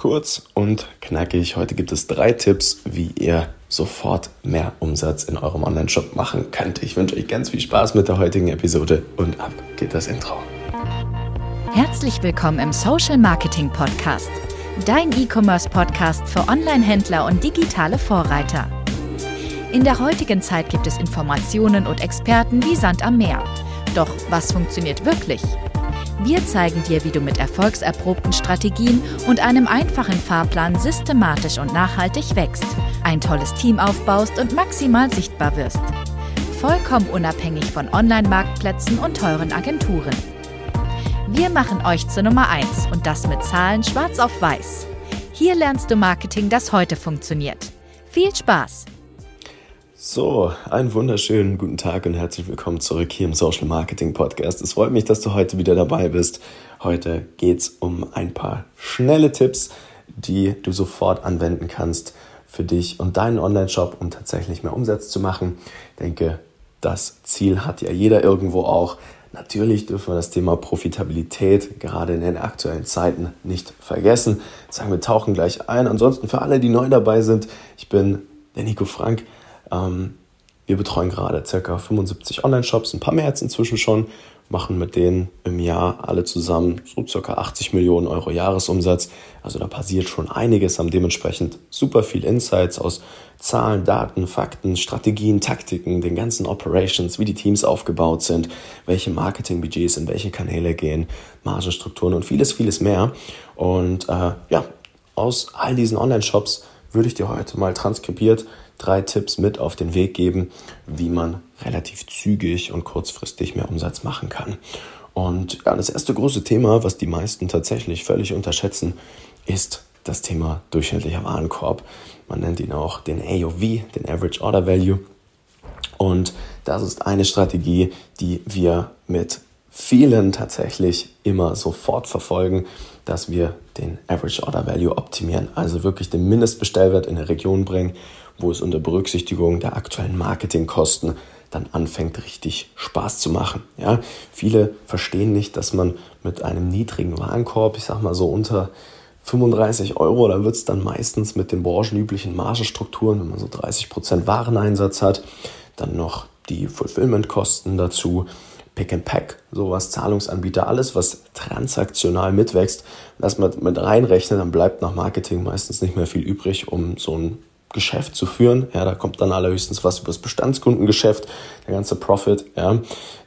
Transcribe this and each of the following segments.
Kurz und knackig. Heute gibt es drei Tipps, wie ihr sofort mehr Umsatz in eurem Online-Shop machen könnt. Ich wünsche euch ganz viel Spaß mit der heutigen Episode und ab geht das Intro. Herzlich willkommen im Social Marketing Podcast, dein E-Commerce-Podcast für Online-Händler und digitale Vorreiter. In der heutigen Zeit gibt es Informationen und Experten wie Sand am Meer. Doch was funktioniert wirklich? Wir zeigen dir, wie du mit erfolgserprobten Strategien und einem einfachen Fahrplan systematisch und nachhaltig wächst, ein tolles Team aufbaust und maximal sichtbar wirst. Vollkommen unabhängig von Online-Marktplätzen und teuren Agenturen. Wir machen euch zur Nummer 1 und das mit Zahlen schwarz auf weiß. Hier lernst du Marketing, das heute funktioniert. Viel Spaß! So, einen wunderschönen guten Tag und herzlich willkommen zurück hier im Social Marketing Podcast. Es freut mich, dass du heute wieder dabei bist. Heute geht es um ein paar schnelle Tipps, die du sofort anwenden kannst für dich und deinen Online-Shop, um tatsächlich mehr Umsatz zu machen. Ich denke, das Ziel hat ja jeder irgendwo auch. Natürlich dürfen wir das Thema Profitabilität gerade in den aktuellen Zeiten nicht vergessen. Sagen wir tauchen gleich ein. Ansonsten für alle, die neu dabei sind, ich bin der Nico Frank ähm, wir betreuen gerade ca. 75 Online-Shops, ein paar mehr jetzt inzwischen schon, machen mit denen im Jahr alle zusammen so ca. 80 Millionen Euro Jahresumsatz. Also da passiert schon einiges, haben dementsprechend super viel Insights aus Zahlen, Daten, Fakten, Strategien, Taktiken, den ganzen Operations, wie die Teams aufgebaut sind, welche Marketingbudgets in welche Kanäle gehen, Margenstrukturen und vieles, vieles mehr. Und äh, ja, aus all diesen Online-Shops würde ich dir heute mal transkribiert drei Tipps mit auf den Weg geben, wie man relativ zügig und kurzfristig mehr Umsatz machen kann. Und ja, das erste große Thema, was die meisten tatsächlich völlig unterschätzen, ist das Thema durchschnittlicher Warenkorb. Man nennt ihn auch den AOV, den Average Order Value. Und das ist eine Strategie, die wir mit vielen tatsächlich immer sofort verfolgen, dass wir den Average Order Value optimieren, also wirklich den Mindestbestellwert in eine Region bringen, wo es unter Berücksichtigung der aktuellen Marketingkosten dann anfängt, richtig Spaß zu machen. Ja, viele verstehen nicht, dass man mit einem niedrigen Warenkorb, ich sag mal so unter 35 Euro, da wird es dann meistens mit den branchenüblichen Margenstrukturen, wenn man so 30% Wareneinsatz hat, dann noch die Fulfillment-Kosten dazu, Pick and Pack, sowas, Zahlungsanbieter, alles, was transaktional mitwächst, das man mit reinrechnet, dann bleibt nach Marketing meistens nicht mehr viel übrig, um so ein Geschäft zu führen. Ja, da kommt dann allerhöchstens was über das Bestandskundengeschäft, der ganze Profit, ja,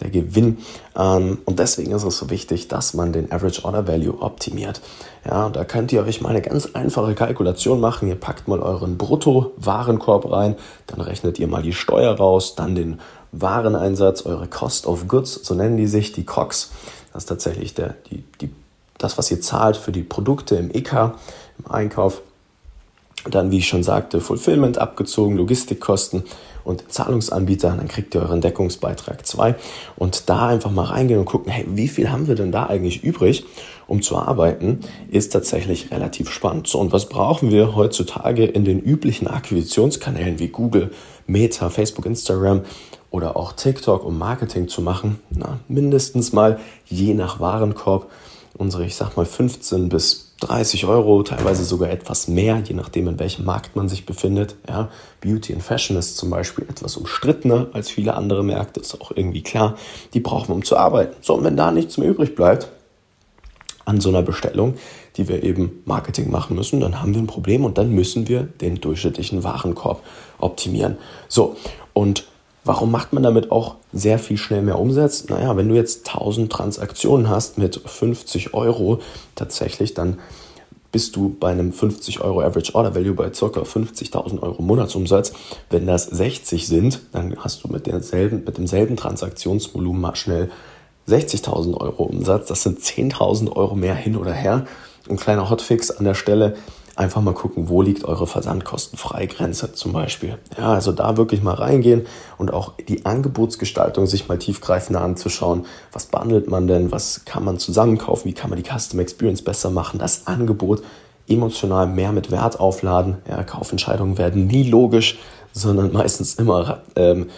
der Gewinn. Ähm, und deswegen ist es so wichtig, dass man den Average Order Value optimiert. Ja, da könnt ihr euch mal eine ganz einfache Kalkulation machen. Ihr packt mal euren Brutto-Warenkorb rein, dann rechnet ihr mal die Steuer raus, dann den Wareneinsatz, eure Cost of Goods, so nennen die sich, die COX. Das ist tatsächlich der, die, die, das, was ihr zahlt für die Produkte im EK, im Einkauf dann, wie ich schon sagte, Fulfillment abgezogen, Logistikkosten und Zahlungsanbieter. Dann kriegt ihr euren Deckungsbeitrag 2 und da einfach mal reingehen und gucken, hey, wie viel haben wir denn da eigentlich übrig, um zu arbeiten, ist tatsächlich relativ spannend. So, und was brauchen wir heutzutage in den üblichen Akquisitionskanälen wie Google, Meta, Facebook, Instagram oder auch TikTok, um Marketing zu machen? Na, mindestens mal je nach Warenkorb unsere, ich sag mal, 15 bis 30 Euro, teilweise sogar etwas mehr, je nachdem, in welchem Markt man sich befindet. Ja, Beauty and Fashion ist zum Beispiel etwas umstrittener als viele andere Märkte, ist auch irgendwie klar. Die brauchen wir, um zu arbeiten. So, und wenn da nichts mehr übrig bleibt an so einer Bestellung, die wir eben Marketing machen müssen, dann haben wir ein Problem und dann müssen wir den durchschnittlichen Warenkorb optimieren. So, und Warum macht man damit auch sehr viel schnell mehr Umsatz? Naja, wenn du jetzt 1000 Transaktionen hast mit 50 Euro tatsächlich, dann bist du bei einem 50 Euro Average Order Value bei ca. 50.000 Euro Monatsumsatz. Wenn das 60 sind, dann hast du mit, derselben, mit demselben Transaktionsvolumen mal schnell 60.000 Euro Umsatz. Das sind 10.000 Euro mehr hin oder her. Ein kleiner Hotfix an der Stelle einfach mal gucken, wo liegt eure Versandkostenfreigrenze zum Beispiel. Ja, also da wirklich mal reingehen und auch die Angebotsgestaltung sich mal tiefgreifender anzuschauen. Was bundelt man denn? Was kann man zusammenkaufen? Wie kann man die Custom Experience besser machen? Das Angebot emotional mehr mit Wert aufladen. Ja, Kaufentscheidungen werden nie logisch, sondern meistens immer ähm,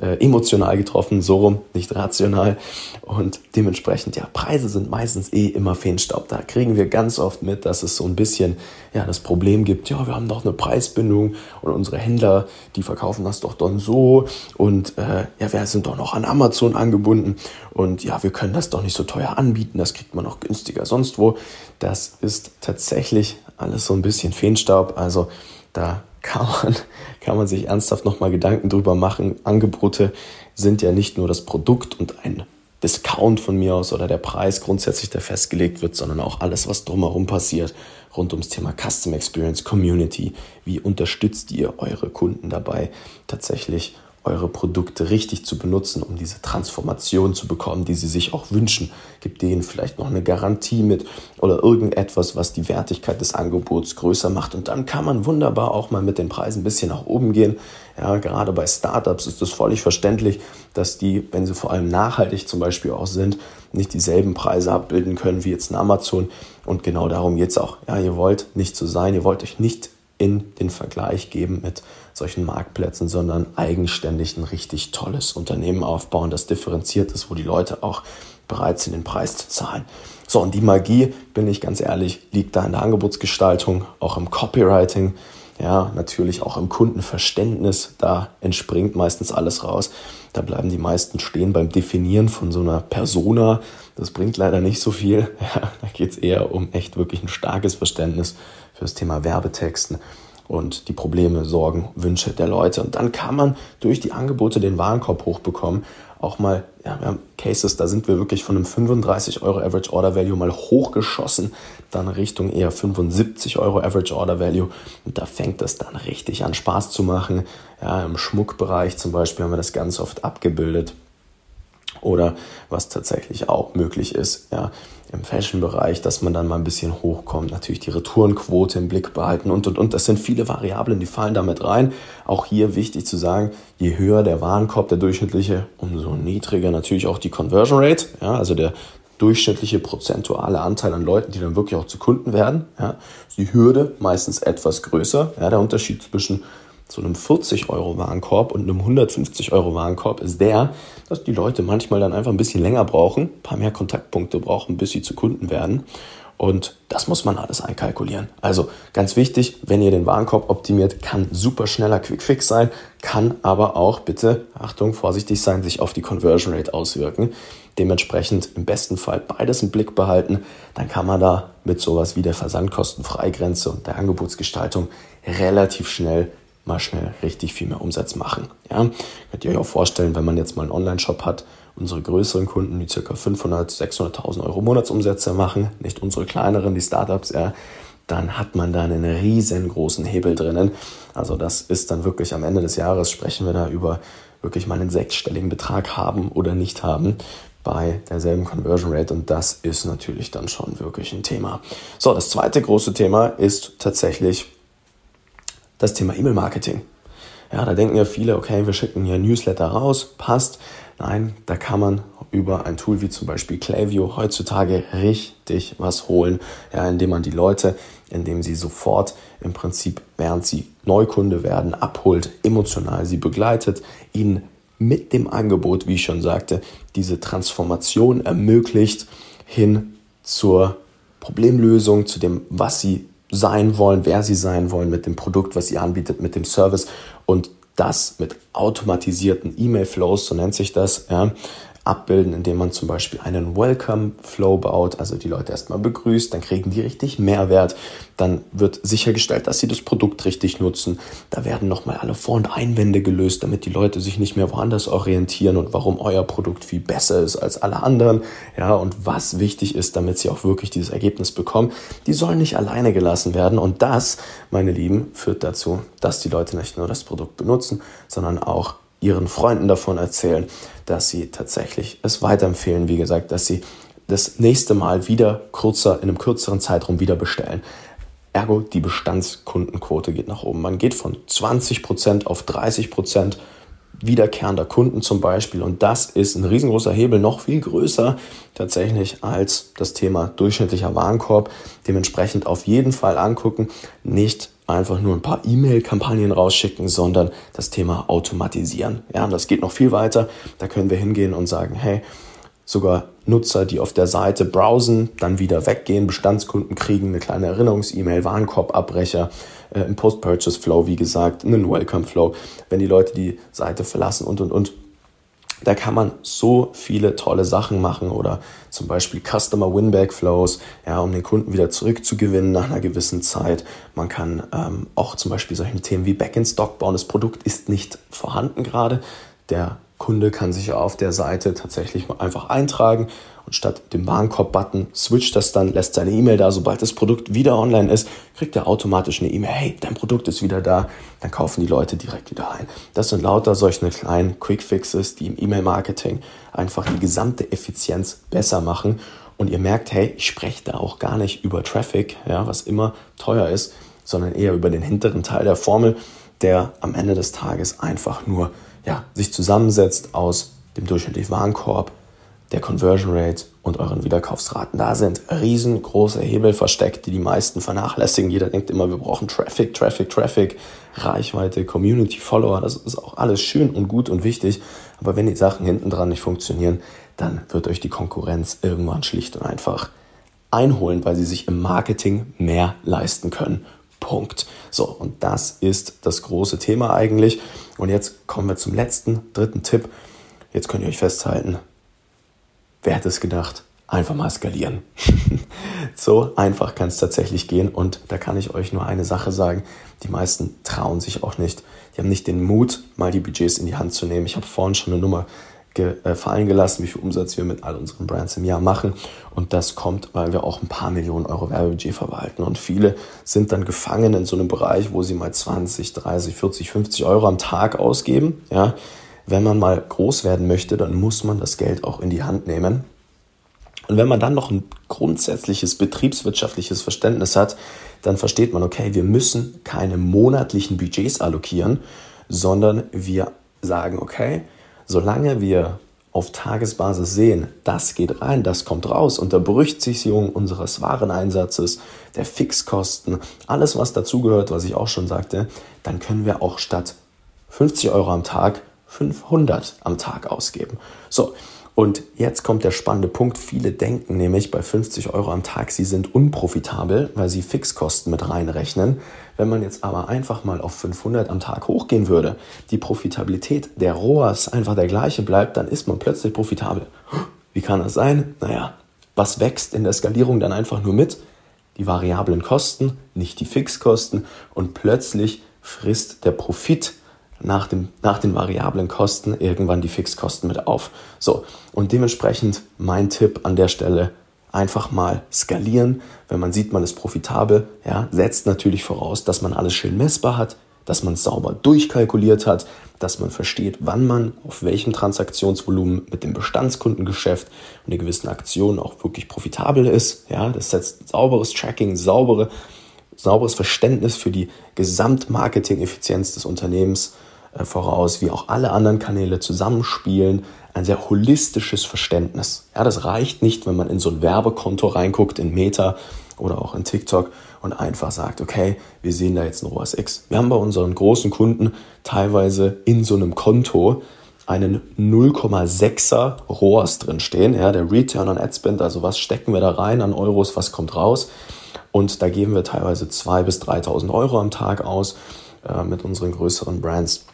äh, emotional getroffen, so rum, nicht rational. Und dementsprechend, ja, Preise sind meistens eh immer Feenstaub. Da kriegen wir ganz oft mit, dass es so ein bisschen, ja, das Problem gibt, ja, wir haben doch eine Preisbindung und unsere Händler, die verkaufen das doch dann so und äh, ja, wir sind doch noch an Amazon angebunden und ja, wir können das doch nicht so teuer anbieten, das kriegt man noch günstiger sonst wo. Das ist tatsächlich alles so ein bisschen Feenstaub, also da kann man, kann man sich ernsthaft nochmal Gedanken drüber machen. Angebote sind ja nicht nur das Produkt und ein Discount von mir aus oder der Preis grundsätzlich, der festgelegt wird, sondern auch alles, was drumherum passiert, rund ums Thema Custom Experience, Community. Wie unterstützt ihr eure Kunden dabei, tatsächlich eure Produkte richtig zu benutzen, um diese Transformation zu bekommen, die sie sich auch wünschen. Gibt denen vielleicht noch eine Garantie mit oder irgendetwas, was die Wertigkeit des Angebots größer macht. Und dann kann man wunderbar auch mal mit den Preisen ein bisschen nach oben gehen. Ja, gerade bei Startups ist es völlig verständlich, dass die, wenn sie vor allem nachhaltig zum Beispiel auch sind, nicht dieselben Preise abbilden können wie jetzt ein Amazon. Und genau darum geht es auch. Ja, ihr wollt nicht so sein, ihr wollt euch nicht in den Vergleich geben mit solchen Marktplätzen, sondern eigenständig ein richtig tolles Unternehmen aufbauen, das differenziert ist, wo die Leute auch bereit sind, den Preis zu zahlen. So, und die Magie, bin ich ganz ehrlich, liegt da in der Angebotsgestaltung, auch im Copywriting, ja, natürlich auch im Kundenverständnis. Da entspringt meistens alles raus. Da bleiben die meisten stehen beim Definieren von so einer Persona. Das bringt leider nicht so viel. Ja, da geht es eher um echt wirklich ein starkes Verständnis für das Thema Werbetexten und die Probleme, Sorgen, Wünsche der Leute. Und dann kann man durch die Angebote den Warenkorb hochbekommen. Auch mal, ja, wir haben Cases, da sind wir wirklich von einem 35 Euro Average Order Value mal hochgeschossen, dann Richtung eher 75 Euro Average Order Value. Und da fängt es dann richtig an Spaß zu machen. Ja, im Schmuckbereich zum Beispiel haben wir das ganz oft abgebildet. Oder was tatsächlich auch möglich ist, ja, im Fashion-Bereich, dass man dann mal ein bisschen hochkommt. Natürlich die Retourenquote im Blick behalten und, und, und. Das sind viele Variablen, die fallen damit rein. Auch hier wichtig zu sagen, je höher der Warenkorb, der durchschnittliche, umso niedriger natürlich auch die Conversion Rate, ja, also der durchschnittliche prozentuale Anteil an Leuten, die dann wirklich auch zu Kunden werden. Ja. Die Hürde meistens etwas größer. Ja, der Unterschied zwischen zu einem 40 Euro Warenkorb und einem 150 Euro Warenkorb ist der, dass die Leute manchmal dann einfach ein bisschen länger brauchen, ein paar mehr Kontaktpunkte brauchen, bis sie zu Kunden werden. Und das muss man alles einkalkulieren. Also ganz wichtig, wenn ihr den Warenkorb optimiert, kann super schneller Quickfix sein, kann aber auch bitte, Achtung, vorsichtig sein, sich auf die Conversion Rate auswirken. Dementsprechend im besten Fall beides im Blick behalten. Dann kann man da mit sowas wie der Versandkostenfreigrenze und der Angebotsgestaltung relativ schnell mal schnell richtig viel mehr Umsatz machen. Ja? Könnt ihr euch auch vorstellen, wenn man jetzt mal einen Online-Shop hat, unsere größeren Kunden, die ca. 500, 600.000 Euro Monatsumsätze machen, nicht unsere kleineren, die Startups, ja, dann hat man da einen riesengroßen Hebel drinnen. Also das ist dann wirklich am Ende des Jahres sprechen wir da über wirklich mal einen sechsstelligen Betrag haben oder nicht haben bei derselben Conversion Rate und das ist natürlich dann schon wirklich ein Thema. So, das zweite große Thema ist tatsächlich das Thema E-Mail-Marketing. Ja, da denken ja viele, okay, wir schicken hier Newsletter raus, passt. Nein, da kann man über ein Tool wie zum Beispiel Klaviyo heutzutage richtig was holen, ja, indem man die Leute, indem sie sofort im Prinzip, während sie Neukunde werden, abholt, emotional sie begleitet, ihnen mit dem Angebot, wie ich schon sagte, diese Transformation ermöglicht hin zur Problemlösung, zu dem, was sie sein wollen, wer sie sein wollen mit dem Produkt, was sie anbietet, mit dem Service und das mit automatisierten E-Mail-Flows, so nennt sich das, ja, abbilden, indem man zum Beispiel einen Welcome Flow baut, also die Leute erstmal begrüßt, dann kriegen die richtig Mehrwert, dann wird sichergestellt, dass sie das Produkt richtig nutzen, da werden nochmal alle Vor- und Einwände gelöst, damit die Leute sich nicht mehr woanders orientieren und warum euer Produkt viel besser ist als alle anderen, ja, und was wichtig ist, damit sie auch wirklich dieses Ergebnis bekommen. Die sollen nicht alleine gelassen werden und das, meine Lieben, führt dazu, dass die Leute nicht nur das Produkt benutzen, sondern auch ihren Freunden davon erzählen, dass sie tatsächlich es weiterempfehlen. Wie gesagt, dass sie das nächste Mal wieder kürzer, in einem kürzeren Zeitraum wieder bestellen. Ergo, die Bestandskundenquote geht nach oben. Man geht von 20% auf 30% wiederkehrender Kunden zum Beispiel. Und das ist ein riesengroßer Hebel, noch viel größer tatsächlich als das Thema durchschnittlicher Warenkorb. Dementsprechend auf jeden Fall angucken, nicht einfach nur ein paar E-Mail-Kampagnen rausschicken, sondern das Thema automatisieren. Ja, und das geht noch viel weiter. Da können wir hingehen und sagen, hey, sogar Nutzer, die auf der Seite browsen, dann wieder weggehen, Bestandskunden kriegen eine kleine Erinnerungs-E-Mail, Warenkorbabbrecher, äh, im Post-Purchase-Flow, wie gesagt, einen Welcome-Flow, wenn die Leute die Seite verlassen und, und, und. Da kann man so viele tolle Sachen machen oder zum Beispiel Customer Winback Flows, ja, um den Kunden wieder zurückzugewinnen nach einer gewissen Zeit. Man kann ähm, auch zum Beispiel solche Themen wie Back in Stock bauen. Das Produkt ist nicht vorhanden gerade. Der Kunde kann sich auf der Seite tatsächlich einfach eintragen und statt dem Warenkorb-Button switcht das dann, lässt seine E-Mail da. Sobald das Produkt wieder online ist, kriegt er automatisch eine E-Mail. Hey, dein Produkt ist wieder da. Dann kaufen die Leute direkt wieder ein. Das sind lauter solche kleinen Quick-Fixes, die im E-Mail-Marketing einfach die gesamte Effizienz besser machen. Und ihr merkt, hey, ich spreche da auch gar nicht über Traffic, ja, was immer teuer ist, sondern eher über den hinteren Teil der Formel, der am Ende des Tages einfach nur ja, sich zusammensetzt aus dem durchschnittlichen Warenkorb, der Conversion Rate und euren Wiederkaufsraten. Da sind riesengroße Hebel versteckt, die die meisten vernachlässigen. Jeder denkt immer, wir brauchen Traffic, Traffic, Traffic, Reichweite, Community, Follower. Das ist auch alles schön und gut und wichtig. Aber wenn die Sachen hinten dran nicht funktionieren, dann wird euch die Konkurrenz irgendwann schlicht und einfach einholen, weil sie sich im Marketing mehr leisten können. Punkt. So, und das ist das große Thema eigentlich. Und jetzt kommen wir zum letzten, dritten Tipp. Jetzt könnt ihr euch festhalten, wer hätte es gedacht? Einfach mal skalieren. so einfach kann es tatsächlich gehen. Und da kann ich euch nur eine Sache sagen. Die meisten trauen sich auch nicht. Die haben nicht den Mut, mal die Budgets in die Hand zu nehmen. Ich habe vorhin schon eine Nummer äh, gelassen, wie viel Umsatz wir mit all unseren Brands im Jahr machen. Und das kommt, weil wir auch ein paar Millionen Euro Werbebudget verwalten. Und viele sind dann gefangen in so einem Bereich, wo sie mal 20, 30, 40, 50 Euro am Tag ausgeben. Ja, wenn man mal groß werden möchte, dann muss man das Geld auch in die Hand nehmen. Und wenn man dann noch ein grundsätzliches betriebswirtschaftliches Verständnis hat, dann versteht man, okay, wir müssen keine monatlichen Budgets allokieren, sondern wir sagen, okay, solange wir auf Tagesbasis sehen, das geht rein, das kommt raus, unter Berücksichtigung unseres Wareneinsatzes, der Fixkosten, alles was dazugehört, was ich auch schon sagte, dann können wir auch statt 50 Euro am Tag 500 am Tag ausgeben. So, und jetzt kommt der spannende Punkt. Viele denken nämlich bei 50 Euro am Tag, sie sind unprofitabel, weil sie Fixkosten mit reinrechnen. Wenn man jetzt aber einfach mal auf 500 am Tag hochgehen würde, die Profitabilität der ROAS einfach der gleiche bleibt, dann ist man plötzlich profitabel. Wie kann das sein? Naja, was wächst in der Skalierung dann einfach nur mit? Die variablen Kosten, nicht die Fixkosten und plötzlich frisst der Profit nach, dem, nach den variablen Kosten irgendwann die Fixkosten mit auf. So, und dementsprechend mein Tipp an der Stelle, einfach mal skalieren. Wenn man sieht, man ist profitabel, ja, setzt natürlich voraus, dass man alles schön messbar hat, dass man sauber durchkalkuliert hat, dass man versteht, wann man auf welchem Transaktionsvolumen mit dem Bestandskundengeschäft und der gewissen Aktion auch wirklich profitabel ist. Ja, das setzt sauberes Tracking, saubere, sauberes Verständnis für die Gesamtmarketing-Effizienz des Unternehmens voraus, wie auch alle anderen Kanäle zusammenspielen, ein sehr holistisches Verständnis. Ja, das reicht nicht, wenn man in so ein Werbekonto reinguckt, in Meta oder auch in TikTok und einfach sagt, okay, wir sehen da jetzt ein ROAS X. Wir haben bei unseren großen Kunden teilweise in so einem Konto einen 0,6er ROAS drin stehen, ja, der Return on Ad Spend, also was stecken wir da rein an Euros, was kommt raus. Und da geben wir teilweise 2.000 bis 3.000 Euro am Tag aus äh, mit unseren größeren Brands.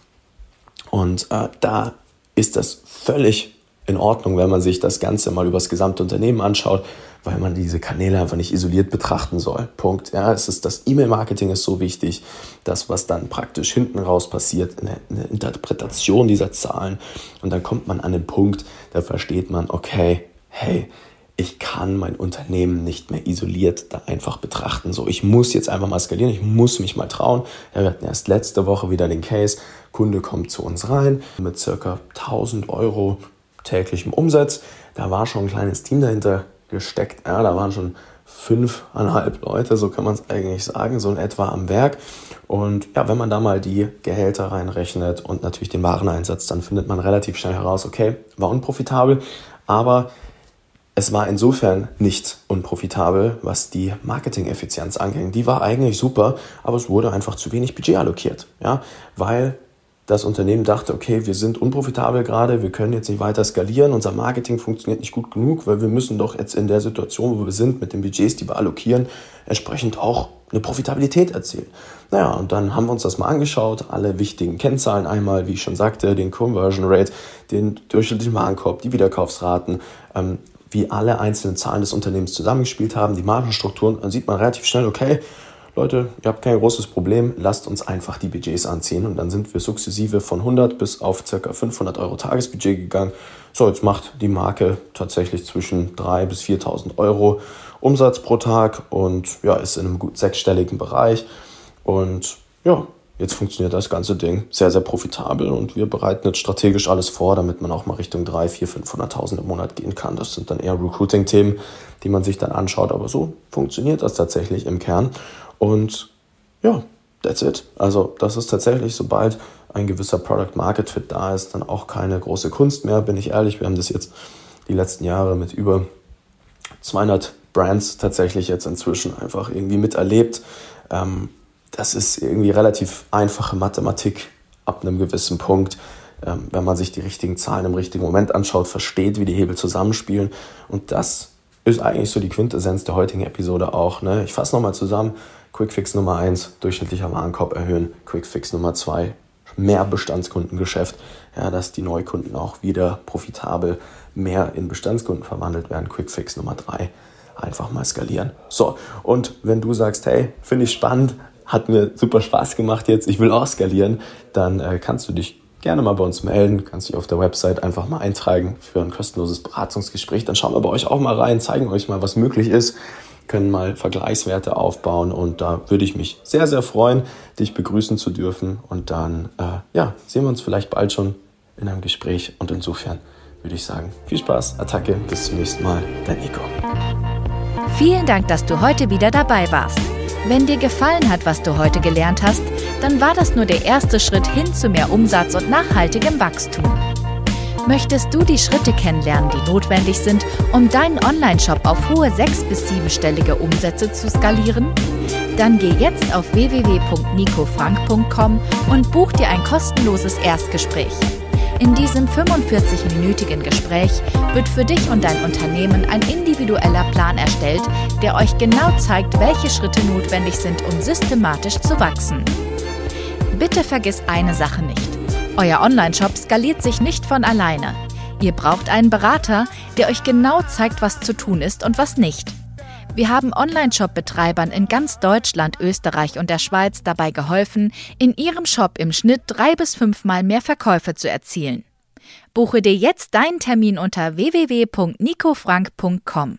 Und äh, da ist das völlig in Ordnung, wenn man sich das Ganze mal über das gesamte Unternehmen anschaut, weil man diese Kanäle einfach nicht isoliert betrachten soll. Punkt. Ja, es ist das E-Mail-Marketing ist so wichtig, das, was dann praktisch hinten raus passiert, eine, eine Interpretation dieser Zahlen. Und dann kommt man an den Punkt, da versteht man, okay, hey, ich kann mein Unternehmen nicht mehr isoliert da einfach betrachten. So, ich muss jetzt einfach mal skalieren, ich muss mich mal trauen. Ja, wir hatten erst letzte Woche wieder den Case, Kunde kommt zu uns rein mit circa 1000 Euro täglichem Umsatz. Da war schon ein kleines Team dahinter gesteckt. Ja, da waren schon fünfeinhalb Leute, so kann man es eigentlich sagen, so in etwa am Werk. Und ja, wenn man da mal die Gehälter reinrechnet und natürlich den Wareneinsatz, dann findet man relativ schnell heraus, okay, war unprofitabel, aber es war insofern nicht unprofitabel, was die Marketing-Effizienz anging. Die war eigentlich super, aber es wurde einfach zu wenig Budget allokiert, ja, weil das Unternehmen dachte, okay, wir sind unprofitabel gerade, wir können jetzt nicht weiter skalieren, unser Marketing funktioniert nicht gut genug, weil wir müssen doch jetzt in der Situation, wo wir sind, mit den Budgets, die wir allokieren, entsprechend auch eine Profitabilität erzielen. Naja, und dann haben wir uns das mal angeschaut, alle wichtigen Kennzahlen einmal, wie ich schon sagte, den Conversion Rate, den durchschnittlichen Warenkorb, die Wiederkaufsraten, ähm, wie alle einzelnen Zahlen des Unternehmens zusammengespielt haben, die Margenstrukturen, dann sieht man relativ schnell, okay, Leute, ihr habt kein großes Problem, lasst uns einfach die Budgets anziehen. Und dann sind wir sukzessive von 100 bis auf ca. 500 Euro Tagesbudget gegangen. So, jetzt macht die Marke tatsächlich zwischen 3.000 bis 4.000 Euro Umsatz pro Tag und ja, ist in einem gut sechsstelligen Bereich. Und ja, jetzt funktioniert das ganze Ding sehr, sehr profitabel und wir bereiten jetzt strategisch alles vor, damit man auch mal Richtung 3, 4, 500.000 im Monat gehen kann. Das sind dann eher Recruiting-Themen, die man sich dann anschaut, aber so funktioniert das tatsächlich im Kern. Und ja, that's it. Also das ist tatsächlich, sobald ein gewisser Product Market Fit da ist, dann auch keine große Kunst mehr, bin ich ehrlich. Wir haben das jetzt die letzten Jahre mit über 200 Brands tatsächlich jetzt inzwischen einfach irgendwie miterlebt. Ähm, das ist irgendwie relativ einfache Mathematik ab einem gewissen Punkt. Ähm, wenn man sich die richtigen Zahlen im richtigen Moment anschaut, versteht, wie die Hebel zusammenspielen. Und das ist eigentlich so die Quintessenz der heutigen Episode auch. Ne? Ich fasse nochmal zusammen. Quickfix Nummer 1, durchschnittlicher Warenkorb erhöhen. Quickfix Nummer 2, mehr Bestandskundengeschäft. Ja, dass die Neukunden auch wieder profitabel mehr in Bestandskunden verwandelt werden. Quickfix Nummer 3, einfach mal skalieren. So, und wenn du sagst, hey, finde ich spannend, hat mir super Spaß gemacht jetzt, ich will auch skalieren, dann äh, kannst du dich gerne mal bei uns melden, kannst dich auf der Website einfach mal eintragen für ein kostenloses Beratungsgespräch. Dann schauen wir bei euch auch mal rein, zeigen euch mal, was möglich ist, können mal Vergleichswerte aufbauen und da würde ich mich sehr, sehr freuen, dich begrüßen zu dürfen und dann äh, ja, sehen wir uns vielleicht bald schon in einem Gespräch und insofern würde ich sagen, viel Spaß, Attacke, bis zum nächsten Mal, dein Nico. Vielen Dank, dass du heute wieder dabei warst. Wenn dir gefallen hat, was du heute gelernt hast, dann war das nur der erste Schritt hin zu mehr Umsatz und nachhaltigem Wachstum. Möchtest du die Schritte kennenlernen, die notwendig sind, um deinen Online-Shop auf hohe sechs- bis siebenstellige Umsätze zu skalieren? Dann geh jetzt auf www.nicofrank.com und buch dir ein kostenloses Erstgespräch. In diesem 45-minütigen Gespräch wird für dich und dein Unternehmen ein individueller Plan erstellt, der euch genau zeigt, welche Schritte notwendig sind, um systematisch zu wachsen. Bitte vergiss eine Sache nicht. Euer Online-Shop skaliert sich nicht von alleine. Ihr braucht einen Berater, der euch genau zeigt, was zu tun ist und was nicht. Wir haben Online-Shop-Betreibern in ganz Deutschland, Österreich und der Schweiz dabei geholfen, in ihrem Shop im Schnitt drei bis fünfmal mehr Verkäufe zu erzielen. Buche dir jetzt deinen Termin unter www.nicofrank.com.